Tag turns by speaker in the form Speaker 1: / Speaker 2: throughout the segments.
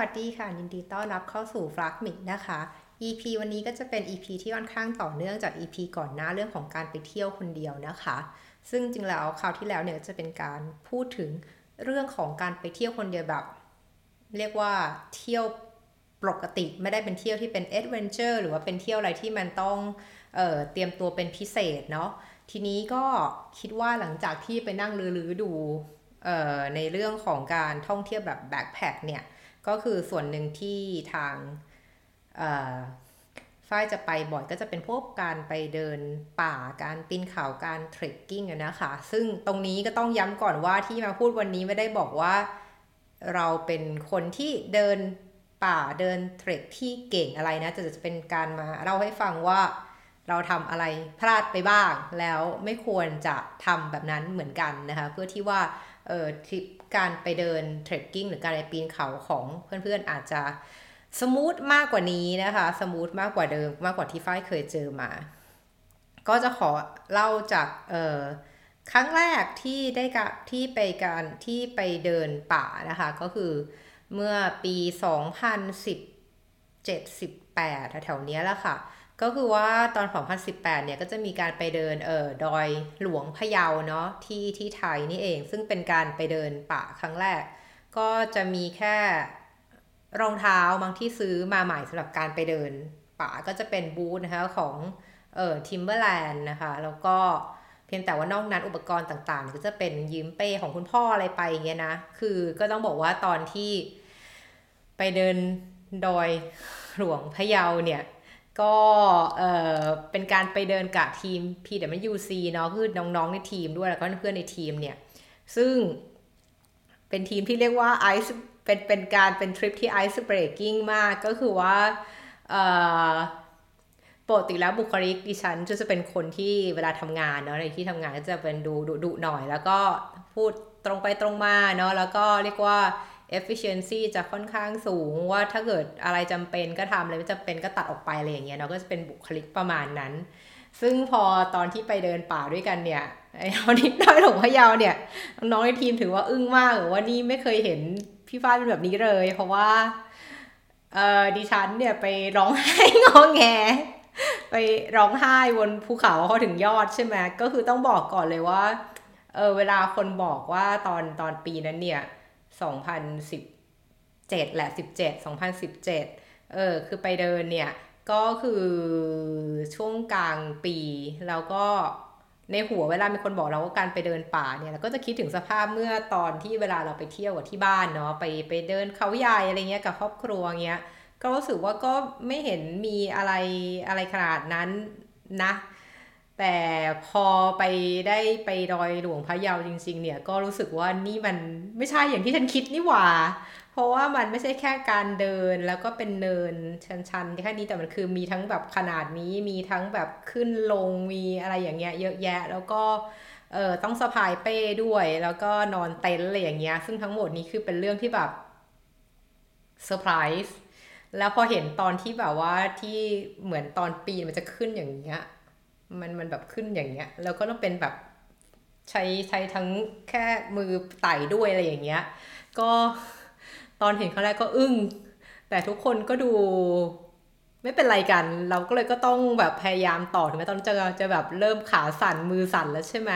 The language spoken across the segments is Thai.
Speaker 1: สวัสดีค่ะ ยินดีต้อนรับเข้าสู่ฟลักมิกนะคะ EP วันนี้ก็จะเป็น EP ที่ค่อนข้างต่อเนื่องจาก EP ก่อนหน้าเรื่องของการไปเที่ยวคนเดียวนะคะ ซึ่งจริงแล้วคราวที่แล้วเนี่ยจะเป็นการพูดถึงเรื่องของการไปเที่ยวคนเดียวแบบ เรียกว่าเที่ยวปกติไม่ได้เป็นเที่ยวที่เป็น adventure หรือว่าเป็นเที่ยวอะไรที่มันต้องเออเตรียมตัวเป็นพิเศษเนาะทีนี้ก็คิดว่าหลังจากที่ไปนั่งลือๆดูเอ่อในเรื่องของการท่องเที่ยวแบบแบ็คแพคเนี่ย ก็คือส่วนหนึ่งที่ทางฝ้ายจะไปบ่อยก็จะเป็นพวกการไปเดินป่าการปีนเขาการเทรคกิ้งนะคะ ซึ่งตรงนี้ก็ต้องย้ำก่อนว่าที่มาพูดวันนี้ไม่ได้บอกว่าเราเป็นคนที่เดินป่าเดินเทรคที่เก่งอะไรนะจะจะเป็นการมาเล่าให้ฟังว่าเราทำอะไรพลาดไปบ้าง แล้วไม่ควรจะทำแบบนั้นเหมือนกันนะคะ เพื่อที่ว่าเออทริป การไปเดิน trekking หรือการไปปีนเขาของเพื่อนๆอาจจะ smooth มากกว่านี้นะคะ smooth มากกว่าเดิมมากกว่าที่ฝ้ายเคยเจอมา ก็จะขอเล่าจากเออครั้งแรกที่ได้กับที่ไปการที่ไปเดินป่านะคะ ก็คือเมื่อปี 2017-18แถวๆนี้แหละค่ะ ก็คือว่าตอน 2018 เนี่ยก็จะมีการไปเดินเออดอยหลวงพะเยาเนาะที่ที่ไทยนี่เอง ซึ่งเป็นการไปเดินป่าครั้งแรก ก็จะมีแค่รองเท้าบางที่ซื้อมาใหม่สำหรับการไปเดินป่าก็จะเป็นบูธนะคะของเออทิมเบอร์แลนด์นะคะ แล้วก็เพียงแต่ว่านอกนั้นอุปกรณ์ต่างๆ ก็จะเป็นยืมเป้ของคุณพ่ออะไรไปอย่างเงี้ยนะ คือก็ต้องบอกว่าตอนที่ไปเดินดอยหลวงพะเยาเนี่ย ก็เออเป็นการไปเดินกับทีม PWC เนาะคือน้องๆในทีมด้วยแล้วก็เพื่อนในทีมเนี่ย ซึ่งเป็นทีมที่เรียกว่าไอซ์เป็นเป็นการเป็นทริปที่ไอซ์เบรกกิ้งมากก็คือว่าเออปกติแล้วบุคลิกดิฉันจะเป็นคนที่เวลาทำงานเนาะในที่ทำงานก็จะเป็นดูดุดุหน่อย แล้วก็พูดตรงไปตรงมาเนาะแล้วก็เรียกว่า efficiency จะค่อนข้างสูงว่าถ้าเกิดอะไรจำเป็นก็ทำอะไรไม่จำเป็นก็ตัดออกไปอะไรอย่างเงี้ยเนาก็จะเป็นบุคลิกประมาณนั้น ซึ่งพอตอนที่ไปเดินป่าด้วยกันเนี่ยไอ้คนที่น้อยหลงพะเยาเนี่ย น้องในทีมถือว่าอึ้งมากหรือว่านี่ไม่เคยเห็นพี่ฟ้าเป็นแบบนี้เลย เพราะว่าเออดิฉันเนี่ยไปร้องไห้งอแงไปร้องไห้บนภูเขาเขาถึงยอดใช่ไหมก็คือต้องบอกก่อนเลยว่าเออเวลาคนบอกว่าตอนตอนปีนั้นเนี่ย 2017แหละ17 2017 เออคือไปเดินเนี่ย ก็คือช่วงกลางปี แล้วก็ในหัวเวลามีคนบอกเราว่าการไปเดินป่าเนี่ยเราก็จะคิดถึงสภาพเมื่อตอนที่เวลาเราไปเที่ยวกับที่บ้านเนาะไปไปเดินเขาใหญ่อะไรเงี้ยกับครอบครัวเงี้ยก็รู้สึกว่าก็ไม่เห็นมีอะไรอะไรขนาดนั้นนะ แต่พอไปได้ไปดอยหลวงพระเยาจริง ๆ เนี่ยก็รู้สึกว่านี่มันไม่ใช่อย่างที่ฉันคิดนี่หว่า เพราะว่ามันไม่ใช่แค่การเดินแล้วก็เป็นเนินชันๆแค่นี้แต่มันคือมีทั้งแบบขนาดนี้มีทั้งแบบขึ้นลงมีอะไรอย่างเงี้ยเยอะแยะแล้วก็เออต้องสะพายเป้ด้วย แล้วก็นอนเต็นท์อะไรอย่างเงี้ย ซึ่งทั้งหมดนี้คือเป็นเรื่องที่แบบเซอร์ไพรส์แล้วพอเห็นตอนที่แบบว่าที่เหมือนตอนปีมันจะขึ้นอย่างเงี้ย มันมันแบบขึ้นอย่างเงี้ย แล้วก็ต้องเป็นแบบใช้ใช้ทั้งแค่มือไต่ด้วยอะไรอย่างเงี้ย ก็ตอนเห็นครั้งแรกก็อึ้ง แต่ทุกคนก็ดูไม่เป็นไรกัน เราก็เลยก็ต้องแบบพยายามต่อถึงแม้ตอนจะจะแบบเริ่มขาสั่นมือสั่นแล้วใช่ไหม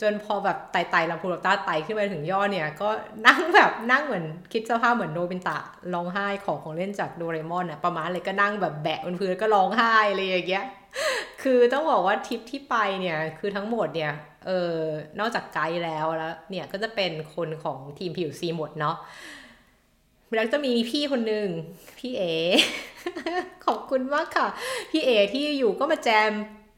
Speaker 1: จนพอแบบไต่ไต่ลำพูลำตาไต่ขึ้นไปถึงยอดเนี่ย ก็นั่งแบบนั่งเหมือนคิดสภาพเหมือนโนบินตะร้องไห้ของของเล่นจากโดเรมอนอะประมาณเลยก็นั่งแบบแบะบนพื้นก็ร้องไห้อะไรอย่างเงี้ย คือต้องบอกว่าทริปที่ไปเนี่ย คือทั้งหมดเนี่ยเออนอกจากไกด์แล้วแล้วเนี่ยก็จะเป็นคนของทีมผิวซีหมดเนาะแล้วจะมีพี่คนหนึ่งพี่เอ ขอบคุณมากค่ะ พี่เอที่อยู่ก็มาแจม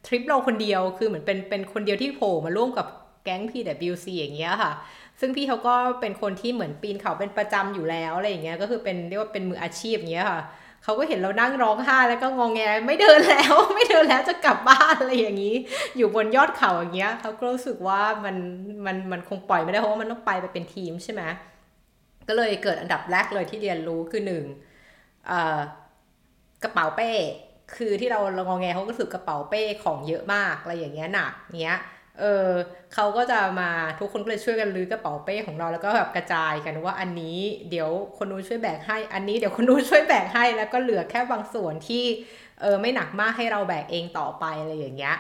Speaker 1: ทริปเราคนเดียวคือเหมือนเป็นเป็นคนเดียวที่โผล่มาร่วมกับแก๊งพีแต่บิวซีอย่างเงี้ยค่ะ ซึ่งพี่เขาก็เป็นคนที่เหมือนปีนเขาเป็นประจำอยู่แล้วอะไรอย่างเงี้ย ก็คือเป็นเรียกว่าเป็นมืออาชีพอย่างเงี้ยค่ะ เขาก็เห็นเรานั่งร้องไห้แล้วก็งองแงไม่เดินแล้วไม่เดินแล้วจะกลับบ้านอะไรอย่างนี้ อยู่บนยอดเขาอย่างเงี้ยเขาก็รู้สึกว่ามันมันมันคงปล่อยไม่ได้เพราะว่ามันต้องไปไปเป็นทีมใช่ไหมก็เลยเกิดอันดับแรกเลยที่เรียนรู้คือหนึ่งกระเป๋าเป้ คือที่เราเรางองแงเขาก็รู้สึกกระเป๋าเป้ของเยอะมากอะไรอย่างเงี้ยหนักเงี้ย เออเขาก็จะมาทุกคนก็เลยช่วยกันลื้อกระเป๋าเป้ของเราแล้วก็แบบกระจายกันว่าอันนี้เดี๋ยวคนนู้นช่วยแบกให้ อันนี้เดี๋ยวคนนู้นช่วยแบกให้ แล้วก็เหลือแค่บางส่วนที่เออไม่หนักมากให้เราแบกเองต่อไปอะไรอย่างเงี้ย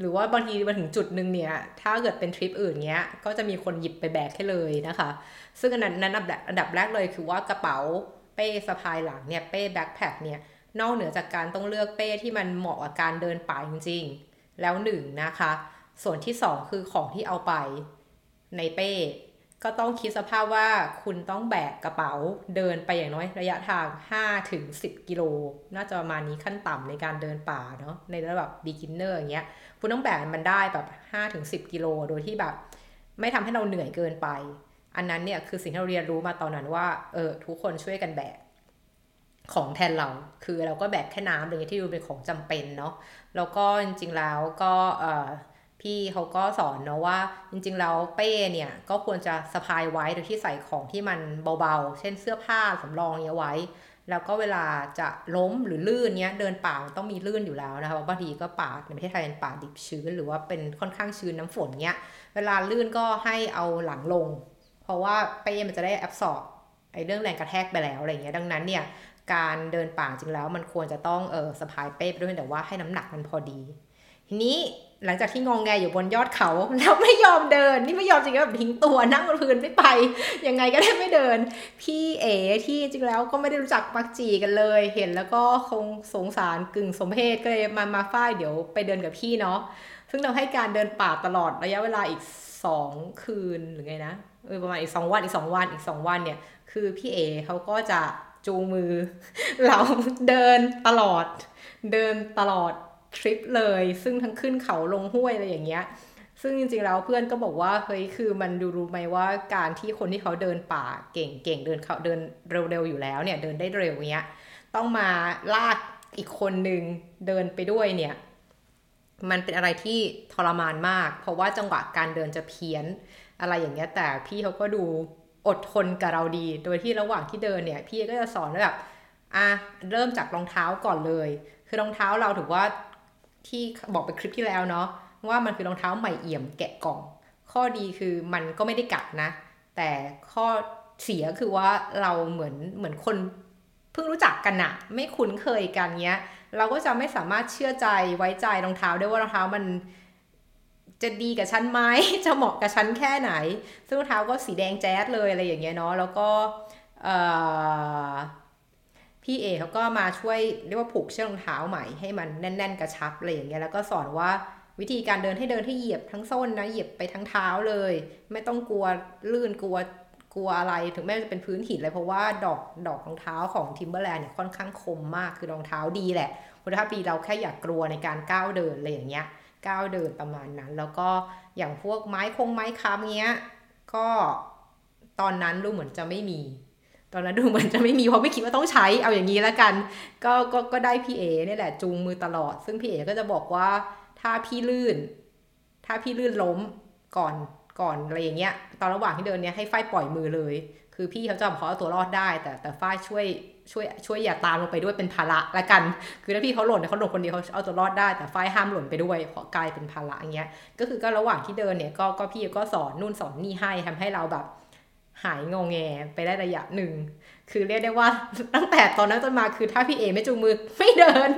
Speaker 1: หรือว่าบางทีมาถึงจุดหนึ่งเนี่ย ถ้าเกิดเป็นทริปอื่นเงี้ย ก็จะมีคนหยิบไปแบกให้เลยนะคะ ซึ่งอันนั้นนั้นอันดับแรกเลยคือว่ากระเป๋าเป้สะพายหลังเนี่ยเป้แบ็คแพคเนี่ยนอกเหนือจากการต้องเลือกเป้ที่มันเหมาะกับการเดินป่าจริงๆ แล้วหนึ่งนะคะ ส่วนที่สองคือของที่เอาไปในเป้ก็ต้องคิดสภาพว่าคุณต้องแบกกระเป๋าเดินไปอย่างน้อยระยะทาง 5 ถึง 10 กิโล น่าจะประมาณนี้ขั้นต่ำในการเดินป่าเนาะในระดับ beginner อย่างเงี้ย คุณต้องแบกมันได้แบบ 5 ถึง 10 กิโล โดยที่แบบ ไม่ทำให้เราเหนื่อยเกินไป อันนั้นเนี่ยคือสิ่งที่เราเรียนรู้มาตอนนั้นว่า เออ ทุกคนช่วยกันแบกของแทนเรา คือเราก็แบกแค่น้ำเลยที่ดูเป็นของจำเป็นเนาะ แล้วก็จริงๆแล้วก็ พี่เขาก็สอนเนาะว่า จริงๆแล้วเป้เนี่ย ก็ควรจะสะพายไว้โดยที่ใส่ของที่มันเบาๆ เช่นเสื้อผ้าสำรองเนี้ยไว้ แล้วก็เวลาจะล้มหรือลื่นเนี้ยเดินป่าต้องมีลื่นอยู่แล้วนะคะบางทีก็ป่าในประเทศไทยเป็นป่าดิบชื้น หรือว่าเป็นค่อนข้างชื้นน้ำฝนเนี้ยเวลาลื่นก็ให้เอาหลังลง เพราะว่าเป้มันจะได้แอบสอบไอ้เรื่องแรงกระแทกไปแล้วอะไรเงี้ยดังนั้นเนี่ยการเดินป่าจริงแล้วมันควรจะต้องเออสะพายเป้ไปด้วยแต่ว่าให้น้ำหนักมันพอดี ทีนี้ หลังจากที่งองแงอยู่บนยอดเขาแล้วไม่ยอมเดิน นี่ไม่ยอมจริงๆแบบทิ้งตัวนั่งบนพื้นไม่ไปยังไงก็ได้ไม่เดิน พี่เอ๋ที่จริงแล้วก็ไม่ได้รู้จักมักจีกันเลย เห็นแล้วก็คงสงสารกึ่งสมเพศก็เลยมามาฝ้ายเดี๋ยวไปเดินกับพี่เนาะซึ่งเราให้การเดินป่าตลอดระยะเวลาอีกสองคืนหรือไงนะเออประมาณอีกสองวันอีกสองวันอีกสองวันเนี่ย คือพี่เอเขาก็จะจูงมือ เราเดินตลอด เดินตลอด ทริปเลย ซึ่งทั้งขึ้นเขาลงห้วยอะไรอย่างเงี้ย ซึ่งจริงๆแล้วเพื่อนก็บอกว่าเฮ้ยคือมันดูรู้ไหมว่าการที่คนที่เขาเดินป่าเก่งเก่งเดินเขาเดินเร็วๆอยู่แล้วเนี่ยเดินได้เร็วเงี้ยต้องมาลากอีกคนนึงเดินไปด้วยเนี่ยมันเป็นอะไรที่ทรมานมาก เพราะว่าจังหวะการเดินจะเพี้ยนอะไรอย่างเงี้ยแต่พี่เขาก็ดูอดทนกับเราดี โดยที่ระหว่างที่เดินเนี่ย พี่ก็จะสอนแบบอะเริ่มจากรองเท้าก่อนเลย คือรองเท้าเราถือว่า ที่บอกไปคลิปที่แล้วเนาะว่ามันคือรองเท้าใหม่เอี่ยมแกะกล่อง ข้อดีคือมันก็ไม่ได้กัดนะ แต่ข้อเสียคือว่าเราเหมือนเหมือนคนเพิ่งรู้จักกันอะไม่คุ้นเคยกันเงี้ย เราก็จะไม่สามารถเชื่อใจไว้ใจรองเท้าได้ว่ารองเท้ามันจะดีกับฉันไหมจะเหมาะกับฉันแค่ไหน ซึ่งรองเท้าก็สีแดงแจ๊ดเลยอะไรอย่างเงี้ยเนาะแล้วก็เออ พี่เอเขาก็มาช่วยเรียกว่าผูกเชือกรองเท้าใหม่ให้มันแน่น ๆ กระชับอะไรอย่างเงี้ยแล้วก็สอนว่าวิธีการเดินให้เดินให้เหยียบทั้งส้นนะเหยียบไปทั้งเท้าเลย ไม่ต้องกลัวลื่นกลัวกลัวอะไรถึงแม้จะเป็นพื้นหินเลยเพราะว่าดอกดอกรองเท้าของทิมเบอร์แลนด์เนี่ยค่อนข้างคมมากคือรองเท้าดีแหละคุณภาพดีเราแค่อยากกลัวในการก้าวเดินอะไรอย่างเงี้ยก้าวเดินประมาณนั้น แล้วก็อย่างพวกไม้คงไม้ค้ำเงี้ยก็ตอนนั้นดูเหมือนจะไม่มี ตอนนั้นดูเหมือนจะไม่มีเพราะไม่คิดว่าต้องใช้เอาอย่างนี้แล้วกัน ก็ก็ก็ได้พี่เอเนี่ยแหละจูงมือตลอด ซึ่งพี่เอก็จะบอกว่าถ้าพี่ลื่น ถ้าพี่ลื่นล้มก่อนก่อนอะไรอย่างเงี้ย ตอนระหว่างที่เดินเนี้ยให้ฝ้ายปล่อยมือเลย คือพี่เขาจะพอเอาตัวรอดได้ แต่แต่ฝ้ายช่วยช่วยช่วยอย่าตามลงไปด้วยเป็นภาระละกัน คือถ้าพี่เขาหล่นเขาหล่นคนเดียวเขาเอาตัวรอดได้แต่ฝ้ายห้ามหล่นไปด้วยเพราะกลายเป็นภาระอย่างเงี้ย ก็คือก็ระหว่างที่เดินเนี่ยก็ก็พี่ก็สอนนู่นสอนนี่ให้ทำให้เราแบบ หายงงแงไปได้ระยะหนึ่ง คือเรียกได้ว่าตั้งแต่ตอนนั้นจนมาคือถ้าพี่เอไม่จูงมือไม่เดิน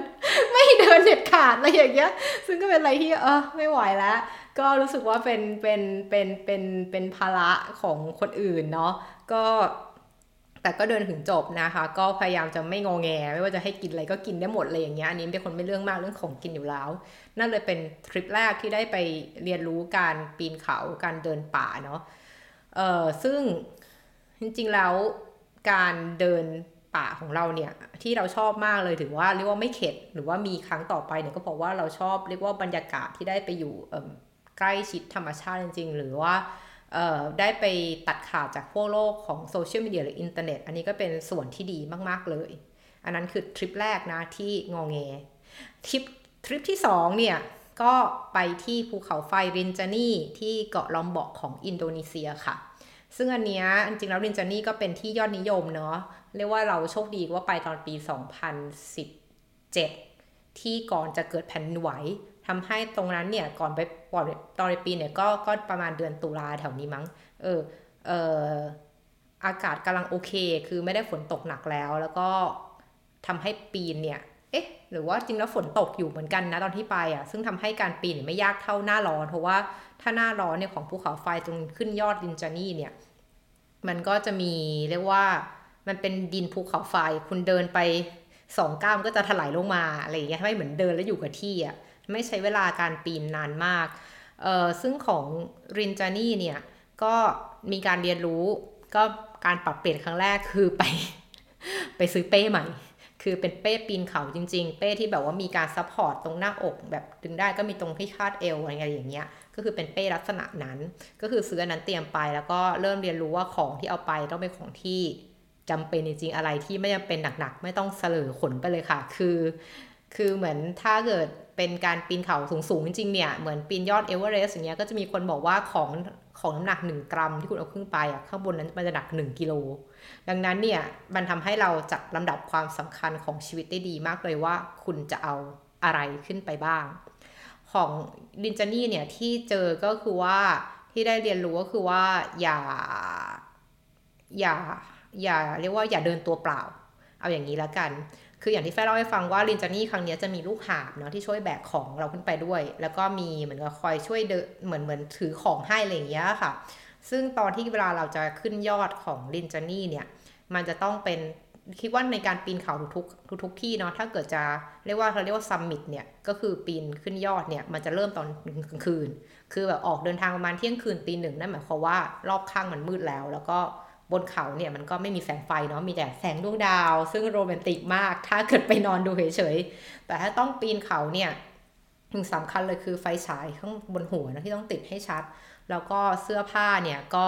Speaker 1: ไม่เดินเด็ดขาดอะไรอย่างเงี้ย ซึ่งก็เป็นอะไรที่เออไม่ไหวแล้ว ก็รู้สึกว่าเป็นเป็นเป็นเป็นเป็นภาระของคนอื่นเนาะก็แต่ก็เดินถึงจบนะคะ ก็พยายามจะไม่งอแง ไม่ว่าจะให้กินอะไรก็กินได้หมดเลยอย่างเงี้ยอันนี้เป็นคนไม่เรื่องมากเรื่องของกินอยู่แล้ว นั่นเลยเป็นทริปแรกที่ได้ไปเรียนรู้การปีนเขาการเดินป่าเนาะ เอ่อซึ่งจริงๆแล้วการเดินป่าของเราเนี่ยที่เราชอบมากเลยถือว่าเรียกว่าไม่เข็ดหรือว่ามีครั้งต่อไปเนี่ยก็เพราะว่าเราชอบเรียกว่าบรรยากาศที่ได้ไปอยู่ใกล้ชิดธรรมชาติจริง ๆ หรือว่าได้ไปตัดขาดจากพวกโลกของโซเชียลมีเดียหรืออินเทอร์เน็ตอันนี้ก็เป็นส่วนที่ดีมากๆเลย อันนั้นคือทริปแรกนะที่งองแงทริปทริปที่2เนี่ย ก็ไปที่ภูเขาไฟรินจานีที่เกาะลอมบอกของอินโดนีเซียค่ะ ซึ่งอันเนี้ยจริงแล้วรินจานีก็เป็นที่ยอดนิยมเนาะเรียกว่าเราโชคดีว่าไปตอนปี 2017 ที่ก่อนจะเกิดแผ่นไหวทำให้ตรงนั้นเนี่ยก่อนไปก่อนตอนปีเนี่ยก็ก็ประมาณเดือนตุลาแถวนี้มั้ง เออเอออากาศกำลังโอเค คือไม่ได้ฝนตกหนักแล้ว แล้วก็ทำให้ปีนเนี่ย หรือว่าจริงแล้วฝนตกอยู่เหมือนกันนะตอนที่ไปอะซึ่งทำให้การปีนไม่ยากเท่าหน้าร้อน เพราะว่าถ้าหน้าร้อนเนี่ยของภูเขาไฟตรงขึ้นยอดรินจานี่เนี่ย มันก็จะมีเรียกว่ามันเป็นดินภูเขาไฟคุณเดินไปสองก้าวก็จะถลายลงมาอะไรอย่างเงี้ยไม่เหมือนเดินแล้วอยู่กับที่อะไม่ใช้เวลาการปีนนานมากเออซึ่งของรินจานี่เนี่ยก็มีการเรียนรู้ก็การปรับเปลี่ยนครั้งแรกคือไป ไปซื้อเป้ใหม่ คือเป็นเป้ปีนเขาจริง ๆ เป้ที่แบบว่ามีการ support ตรงหน้าอก แบบดึงได้ก็มีตรงที่คาดเอวอะไรอย่างเงี้ย ก็คือเป็นเป้ลักษณะนั้น ก็คือซื้ออันนั้นเตรียมไปแล้วก็เริ่มเรียนรู้ว่าของที่เอาไปต้องเป็นของที่จำเป็นจริงๆอะไรที่ไม่จำเป็นหนักๆ ไม่ต้องเสลอขนไปเลยค่ะ คือ คือเหมือนถ้าเกิดเป็นการปีนเขาสูงๆจริงๆเนี่ย เหมือนปีนยอดเอเวอเรสต์อย่างเงี้ยก็จะมีคนบอกว่าของ ของน้ำหนัก 1 กรัมที่คุณเอาขึ้นไปอะข้างบนนั้นมันจะหนัก 1 กิโล ดังนั้นเนี่ยมันทำให้เราจัดลำดับความสำคัญของชีวิตได้ดีมากเลยว่า คุณจะเอาอะไรขึ้นไปบ้าง ของดินจานี่เนี่ยที่เจอก็คือว่าที่ได้เรียนรู้ก็คือว่าอย่าอย่าอย่าเรียกว่าอย่าเดินตัวเปล่า เอาอย่างนี้แล้วกัน คืออย่างที่แฟเล่าให้ฟังว่าลินจานี่ครั้งนี้จะมีลูกหาบเนาะที่ช่วยแบกของเราขึ้นไปด้วย แล้วก็มีเหมือนกับคอยช่วยเดินเหมือนเหมือนถือของให้อะไรอย่างเงี้ยค่ะ ซึ่งตอนที่เวลาเราจะขึ้นยอดของลินจานี่เนี่ยมันจะต้องเป็นคิดว่าในการปีนเขาทุกทุกทุกที่เนาะถ้าเกิดจะเรียกว่าเขาเรียกว่าซัมมิตเนี่ยก็คือปีนขึ้นยอดเนี่ยมันจะเริ่มตอนกลางคืน คือแบบออกเดินทางประมาณเที่ยงคืนตีหนึ่งนั่นหมายความว่ารอบข้างมันมืดแล้ว แล้วก็ บนเขาเนี่ยมันก็ไม่มีแสงไฟเนาะมีแต่แสงดวงดาว ซึ่งโรแมนติกมาก ถ้าเกิดไปนอนดูเฉยๆแต่ถ้าต้องปีนเขาเนี่ยสิ่งสำคัญเลยคือไฟฉายข้างบนหัวนะที่ต้องติดให้ชัด แล้วก็เสื้อผ้าเนี่ยก็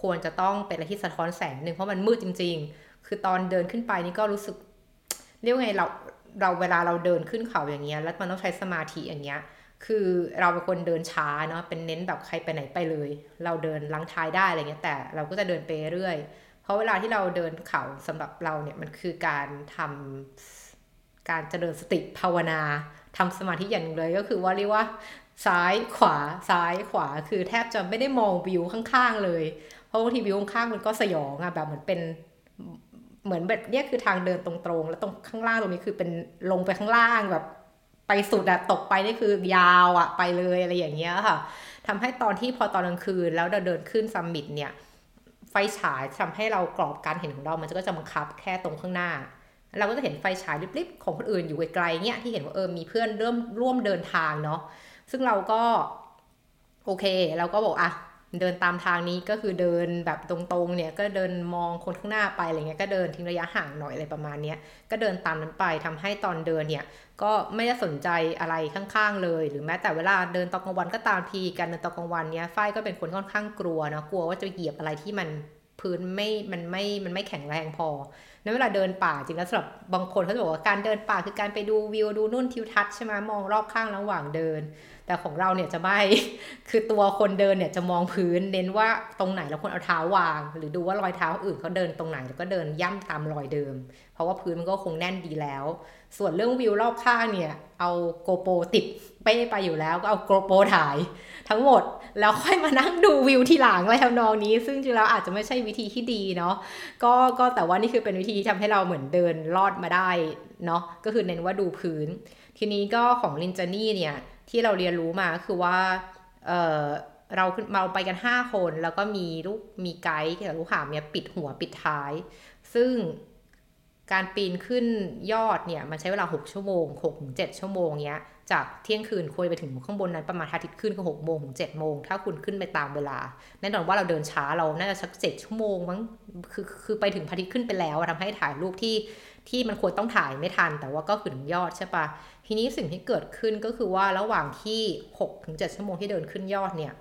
Speaker 1: ควรจะต้องเป็นอะไรที่สะท้อนแสงหนึ่งเพราะมันมืดจริง ๆ คือตอนเดินขึ้นไปนี่ก็รู้สึกเรียกไงเราเราเวลาเราเดินขึ้นเขาอย่างเงี้ยแล้วมันต้องใช้สมาธิอย่างเงี้ย คือเราเป็นคนเดินช้าเนาะเป็นเน้นแบบใครไปไหนไปเลย เราเดินลังท้ายได้อะไรเงี้ยแต่เราก็จะเดินไปเรื่อย เพราะเวลาที่เราเดินเขาสำหรับเราเนี่ยมันคือการทำการเจริญสติภาวนาทำสมาธิอย่างเลยก็คือว่าเรียกว่าซ้ายขวาซ้ายขวาคือแทบจะไม่ได้มองวิวข้างๆเลย เพราะบางทีวิวข้างๆมันก็สยองอะแบบเหมือนเป็นเหมือนแบบเนี่ยคือทางเดินตรงๆ แล้วตรงข้างล่างตรงนี้คือเป็นลงไปข้างล่างแบบ ไปสุดอะตกไปนี่คือยาวอะไปเลยอะไรอย่างเงี้ยค่ะทำให้ตอนที่พอตอนกลางคืนแล้วเราเดินขึ้นซัมมิตเนี่ย ไฟฉายทำให้เรากรอบการเห็นของเรา มันก็จะบังคับแค่ตรงข้างหน้า เราก็จะเห็นไฟฉายริบๆของคนอื่นอยู่ไกลๆเนี่ยที่เห็นว่าเออมีเพื่อนเริ่มร่วมเดินทางเนาะซึ่งเราก็โอเคเราก็บอกอะ เดินตามทางนี้ก็คือเดินแบบตรงๆเนี่ยก็เดินมองคนข้างหน้าไปอะไรเงี้ยก็เดินทิ้งระยะห่างหน่อยอะไรประมาณนี้ก็เดินตามนั้นไปทำให้ตอนเดินเนี่ยก็ไม่ได้สนใจอะไรข้างๆเลย หรือแม้แต่เวลาเดินตอนกลางวันก็ตามทีการเดินตอนกลางวันเนี้ยฝ้ายก็เป็นคนค่อนข้างกลัวนะกลัวว่าจะเหยียบอะไรที่มันพื้นไม่ มันไม่ มันไม่แข็งแรงพอในเวลาเดินป่าจริงแล้วสำหรับบางคนเขาจะบอกว่าการเดินป่าคือการไปดูวิวดูนู่นทิวทัศน์ใช่ไหมมองรอบข้างระหว่างเดิน แต่ของเราเนี่ยจะไม่ คือตัวคนเดินเนี่ยจะมองพื้นเน้นว่าตรงไหนเราควรเอาเท้าวาง หรือดูว่ารอยเท้าอื่นเขาเดินตรงไหนแล้วก็เดินย่ำตามรอยเดิม เพราะว่าพื้นมันก็คงแน่นดีแล้ว ส่วนเรื่องวิวรอบข้างเนี่ยเอาโกโปรติดเป้ไปอยู่แล้วก็เอาโกโปรถ่ายทั้งหมดแล้วค่อยมานั่งดูวิวทีหลังอะไรทำนองนี้ ซึ่งจริงแล้วอาจจะไม่ใช่วิธีที่ดีเนาะก็ก็แต่ว่านี่คือเป็นวิธีที่ทำให้เราเหมือนเดินรอดมาได้เนาะก็คือเน้นว่าดูพื้น ทีนี้ก็ของลินจานี่เนี่ย ที่เราเรียนรู้มาคือว่าเออเราเราไปกัน 5 คน แล้วก็มีลูกมีไกด์กับลูกหามเนี่ยปิดหัวปิดท้าย ซึ่งการปีนขึ้นยอดเนี่ยมันใช้เวลา 6 ชั่วโมง6ถึง7ชั่วโมงเนี้ยจากเที่ยงคืนคุยไปถึงข้างบนนั้นประมาณอาทิตย์ขึ้นก็หกโมงถึงเจ็ดโมงถ้าคุณขึ้นไปตามเวลา แน่นอนว่าเราเดินช้าเราน่าจะสักเจ็ดชั่วโมงมั้งคือคือไปถึงพระอาทิตย์ขึ้นไปแล้วทำให้ถ่ายรูปที่ที่มันควรต้องถ่ายไม่ทัน แต่ว่าก็ขึ้นยอดใช่ปะ ทีนี้สิ่งที่เกิดขึ้นก็คือว่าระหว่างที่หกถึงเจ็ดชั่วโมงที่เดินขึ้นยอดเนี่ย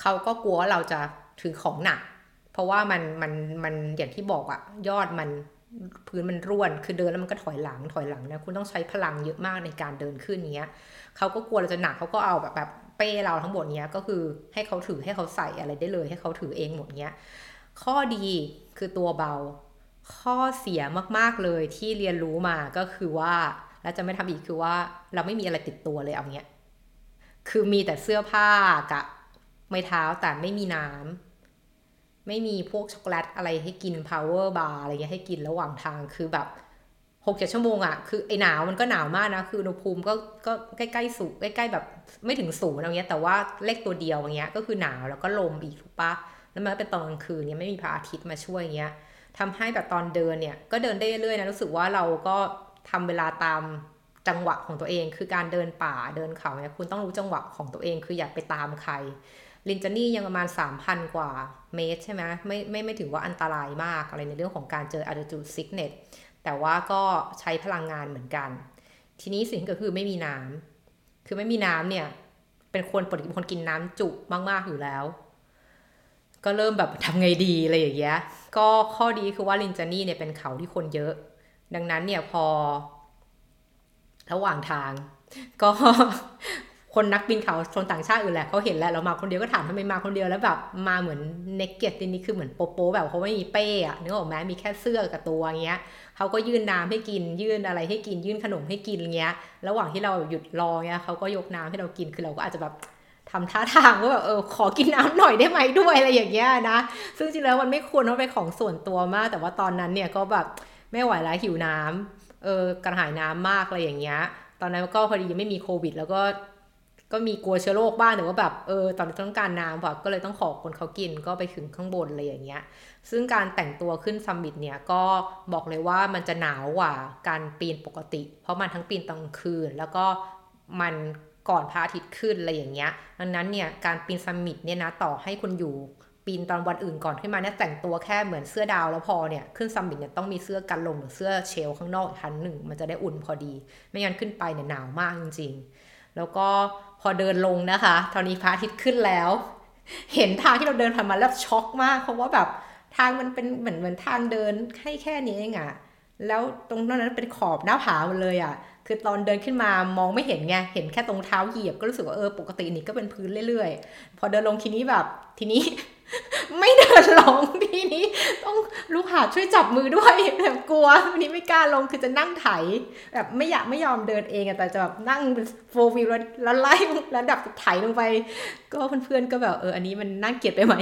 Speaker 1: เขาก็กลัวว่าเราจะถือของหนัก เพราะว่ามันมันมันอย่างที่บอกอะยอดมันพื้นมันร่วน คือเดินแล้วมันก็ถอยหลังถอยหลังนะคุณต้องใช้พลังเยอะมากในการเดินขึ้นเนี้ยเขาก็กลัวเราจะหนักเขาก็เอาแบบแบบเป้เราทั้งหมดเนี้ยก็คือให้เขาถือให้เขาใส่อะไรได้เลยให้เขาถือเองหมดเนี้ยข้อดีคือตัวเบา ข้อเสียมากๆเลยที่เรียนรู้มาก็คือว่า และจะไม่ทำอีกคือว่าเราไม่มีอะไรติดตัวเลยเอาเงี้ย คือมีแต่เสื้อผ้ากับไม้เท้าแต่ไม่มีน้ำไม่มีพวกช็อกโกแลตอะไรให้กิน power bar อะไรเงี้ยให้กินระหว่างทางคือแบบหกเจ็ดชั่วโมงอะ่ะคือไอหนาวมันก็หนาวมากนะ คืออุณหภูมิก็ก็ใกล้ๆสูงใกล้ๆแบบไม่ถึงศูนย์อะไรเงี้ยแต่ว่าเลขตัวเดียวอย่างเงี้ยก็คือหนาวแล้วก็ลมอีกถูกปะแล้วมันเป็นตอนกลางคืนเนี้ยไม่มีพระอาทิตย์มาช่วยเงี้ยทำให้แบบตอนเดินเนี่ยก็เดินได้เรื่อยๆนะรู้สึกว่าเราก็ ทำเวลาตามจังหวะของตัวเอง คือการเดินป่าเดินเขาเนี่ยคุณต้องรู้จังหวะของตัวเอง คืออย่าไปตามใคร ลินจานี่ยังประมาณ 3,000 กว่าเมตรใช่ไหมไม่ไม่ไม่ถือว่าอันตรายมากอะไรในเรื่องของการเจอ altitude sickness แต่ว่าก็ใช้พลังงานเหมือนกัน ทีนี้สิ่งกิดคือไม่มีน้ำคือไม่มีน้ำเนี่ย เป็นคนปกติเป็นคนกินน้ำจุมาก ๆ อยู่แล้ว ก็เริ่มแบบทำไงดีอะไรอย่างเงี้ยก็ข้อดีคือว่าลินจานี่เนี่ยเป็นเขาที่คนเยอะ ดังนั้นเนี่ยพอ ระหว่างทาง ก็คนนักบินเขาชนต่างชาติอื่นแหละเขาเห็นแล้วเรามาคนเดียวก็ถามทำไมมาคนเดียวแล้วแบบมาเหมือนเนกเก็ตนี่คือเหมือนโปโปแบบเขาไม่มีเป้อะนึกออกไหมมีแค่เสื้อกับตัวเงี้ยเขาก็ยื่นน้ำให้กินยื่นอะไรให้กินยื่นขนมให้กินเงี้ย ระหว่างที่เราหยุดรอเงี้ยเขาก็ยกน้ำให้เรากินคือเราก็อาจจะแบบทำท่าทางว่าแบบเออขอกินน้ำหน่อยได้ไหมด้วยอะไรอย่างเงี้ยนะ ซึ่งจริงแล้วมันไม่ควรเพราะเป็นของส่วนตัวมาก แต่ว่าตอนนั้นเนี่ยก็แบบ ไม่ไหวแล้วหิวน้ำเออกระหายน้ำมากอะไรอย่างเงี้ย ตอนนั้นก็พอดียังไม่มีโควิด แล้วก็ก็มีกลัวเชื้อโรคบ้างแต่ว่าแบบเออตอนต้องการน้ำแบบก็เลยต้องขอคนเขากินก็ไปถึงข้างบนอะไรอย่างเงี้ย ซึ่งการแต่งตัวขึ้นซัมมิตเนี่ยก็บอกเลยว่ามันจะหนาวกว่าการปีนปกติ เพราะมันทั้งปีนตอนคืน แล้วก็มันก่อนพระอาทิตย์ขึ้นอะไรอย่างเงี้ย ดังนั้นเนี่ยการปีนซัมมิตเนี่ยนะต่อให้คุณอยู่ ปีนตอนวันอื่นก่อนขึ้นมาเนี่ยแต่งตัวแค่เหมือนเสื้อ down แล้วพอเนี่ยขึ้น summit เนี่ยต้องมีเสื้อกันลมหรือเสื้อ shell ข้างนอกอีกชั้นหนึ่งมันจะได้อุ่นพอดี ไม่งั้นขึ้นไปเนี่ยหนาวมากจริง ๆ แล้วก็พอเดินลงนะคะตอนนี้พระอาทิตย์ขึ้นแล้ว เห็นทางที่เราเดินผ่านมาแล้วช็อกมากเพราะว่าแบบทางมันเป็นเหมือนเหมือนทางเดินให้แค่นี้เองอะแล้วตรงนั้นเป็นขอบหน้าผาหมดเลยอะคือตอนเดินขึ้นมามองไม่เห็นไง เห็นแค่ตรงเท้าเหยียบก็รู้สึกว่าเออปกตินี่ก็เป็นพื้นเรื่อยๆ พอเดินลงทีนี้แบบทีนี้ ไม่เดินลงทีนี้ต้องลูกหาช่วยจับมือด้วยแบบกลัววันนี้ไม่กล้าลงคือจะนั่งไถ แบบไม่อยากไม่ยอมเดินเองอะแต่จะแบบนั่งโฟวิลแล้วไล่แล้วดับไถลงไป ก็เพื่อนๆก็แบบเอออันนี้มันน่าเกลียดไปไหม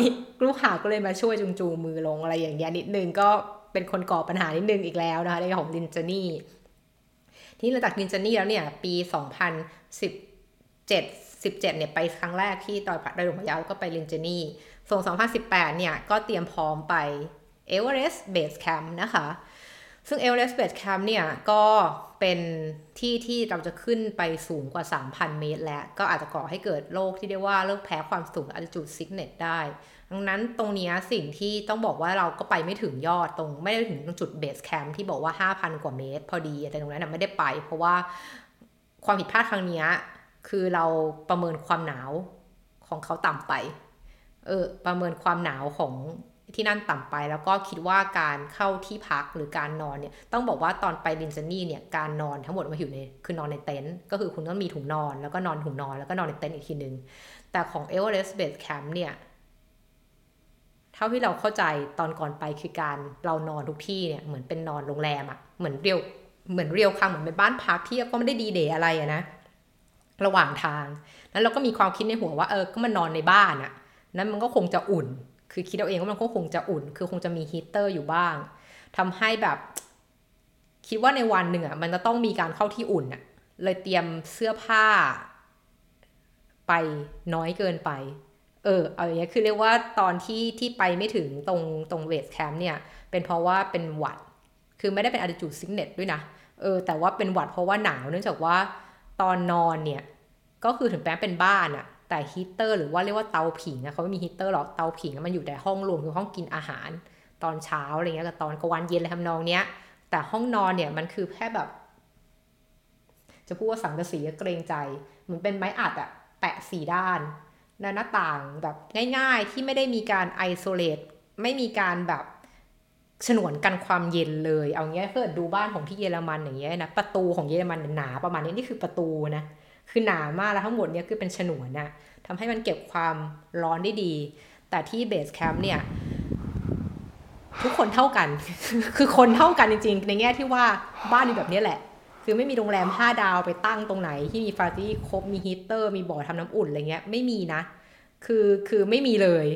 Speaker 1: ลูกหาก็เลยมาช่วยจูงจูมือลงอะไรอย่างเงี้ยนิดนึงก็เป็นคนก่อปัญหานิดนึงอีกแล้วนะคะในของลินจานี่ที่หลังจากลินจานี่แล้วเนี่ย ปี 2017 17เนี่ยไปครั้งแรกที่ตอนดอยหลวงพะเยาก็ไปรินจานี่ ส่วน 2018 เนี่ย ก็เตรียมพร้อมไป Everest Base Camp นะคะ ซึ่ง Everest Base Camp เนี่ย ก็เป็นที่ที่เราจะขึ้นไปสูงกว่า 3,000 เมตร แล้ว ก็อาจจะก่อให้เกิดโรคที่เรียกว่าโรคแพ้ความสูง altitude sickness ได้ ดังนั้นตรงนี้สิ่งที่ต้องบอกว่าเราก็ไปไม่ถึงยอดตรงไม่ได้ถึงตรงจุด base camp ที่บอกว่า 5,000 กว่าเมตร พอดีแต่ตรงนั้นไม่ได้ไป เพราะว่าความผิดพลาดครั้งนี้คือเราประเมินความหนาวของเขาต่ำไป เออประเมินความหนาวของที่นั่นต่ำไป แล้วก็คิดว่าการเข้าที่พักหรือการนอนเนี่ยต้องบอกว่าตอนไปรินจานี่เนี่ยการนอนทั้งหมดมาอยู่ในคือนอนในเต็นท์ก็คือคุณต้องมีถุงนอนแล้วก็นอนถุงนอนแล้วก็นอนในเต็นท์อีกทีนึง แต่ของ Everest Base Camp เนี่ยเท่าที่เราเข้าใจตอนก่อนไปคือการเรานอนทุกที่เนี่ยเหมือนเป็นนอนโรงแรมอะเหมือนเรียวเหมือนเรียวคังเหมือนเป็นบ้านพักที่ก็ไม่ได้ดีเดย์อะไรอะนะระหว่างทางแล้วเราก็มีความคิดในหัวว่าเออก็มันอนในบ้านอะ นั้นมันก็คงจะอุ่น คือคิดเอาเองว่ามันก็คงจะอุ่น คือคงจะมีฮีเตอร์อยู่บ้างทำให้แบบคิดว่าในวันหนึ่งอะมันจะต้องมีการเข้าที่อุ่นอะ เลยเตรียมเสื้อผ้า ไปน้อยเกินไป เออเอาอย่างเงี้ยคือเรียกว่าตอนที่ที่ไปไม่ถึงตรงตรง base camp เนี่ย เป็นเพราะว่าเป็นหวัด คือไม่ได้เป็น altitude sickness ด้วยนะ เออ แต่ว่าเป็นหวัดเพราะว่าหนาวเนื่องจากว่าตอนนอนเนี่ย ก็คือถึงแม้เป็นบ้านอะ แต่ฮีเตอร์หรือว่าเรียกว่าเตาผิงนะเขาไม่มีฮีเตอร์หรอกเตาผิงมันอยู่แต่ห้องรวมคือห้องกินอาหาร ตอนเช้าอะไรเงี้ยกับตอนกลางวันเย็นอะไรทำนองเนี้ย แต่ห้องนอนเนี่ยมันคือแค่แบบ จะพูดว่าสังกะสีเกรงใจเหมือนเป็นไม้อัดอะแปะสี่ด้านหน้าต่างแบบง่าย ๆ ที่ไม่ได้มีการ isolate ไม่มีการแบบฉนวนกันความเย็นเลย เอาเงี้ยเกิดดูบ้านของที่เยอรมันอย่างเงี้ยนะประตูของเยอรมันหนาประมาณนี้นี่คือประตูนะ คือหนามากแล้วทั้งหมดเนี้ยคือเป็นฉนวนนะทำให้มันเก็บความร้อนได้ดี แต่ที่ base camp เนี่ย ทุกคนเท่ากัน คือคนเท่ากันจริง ๆ ในแง่ที่ว่าบ้านมีแบบนี้แหละ คือไม่มีโรงแรมห้าดาวไปตั้งตรงไหน ที่มี facility ครบมีฮีเตอร์ มีบ่อทำน้ำอุ่นอะไรเงี้ยไม่มีนะ คือคือไม่มีเลย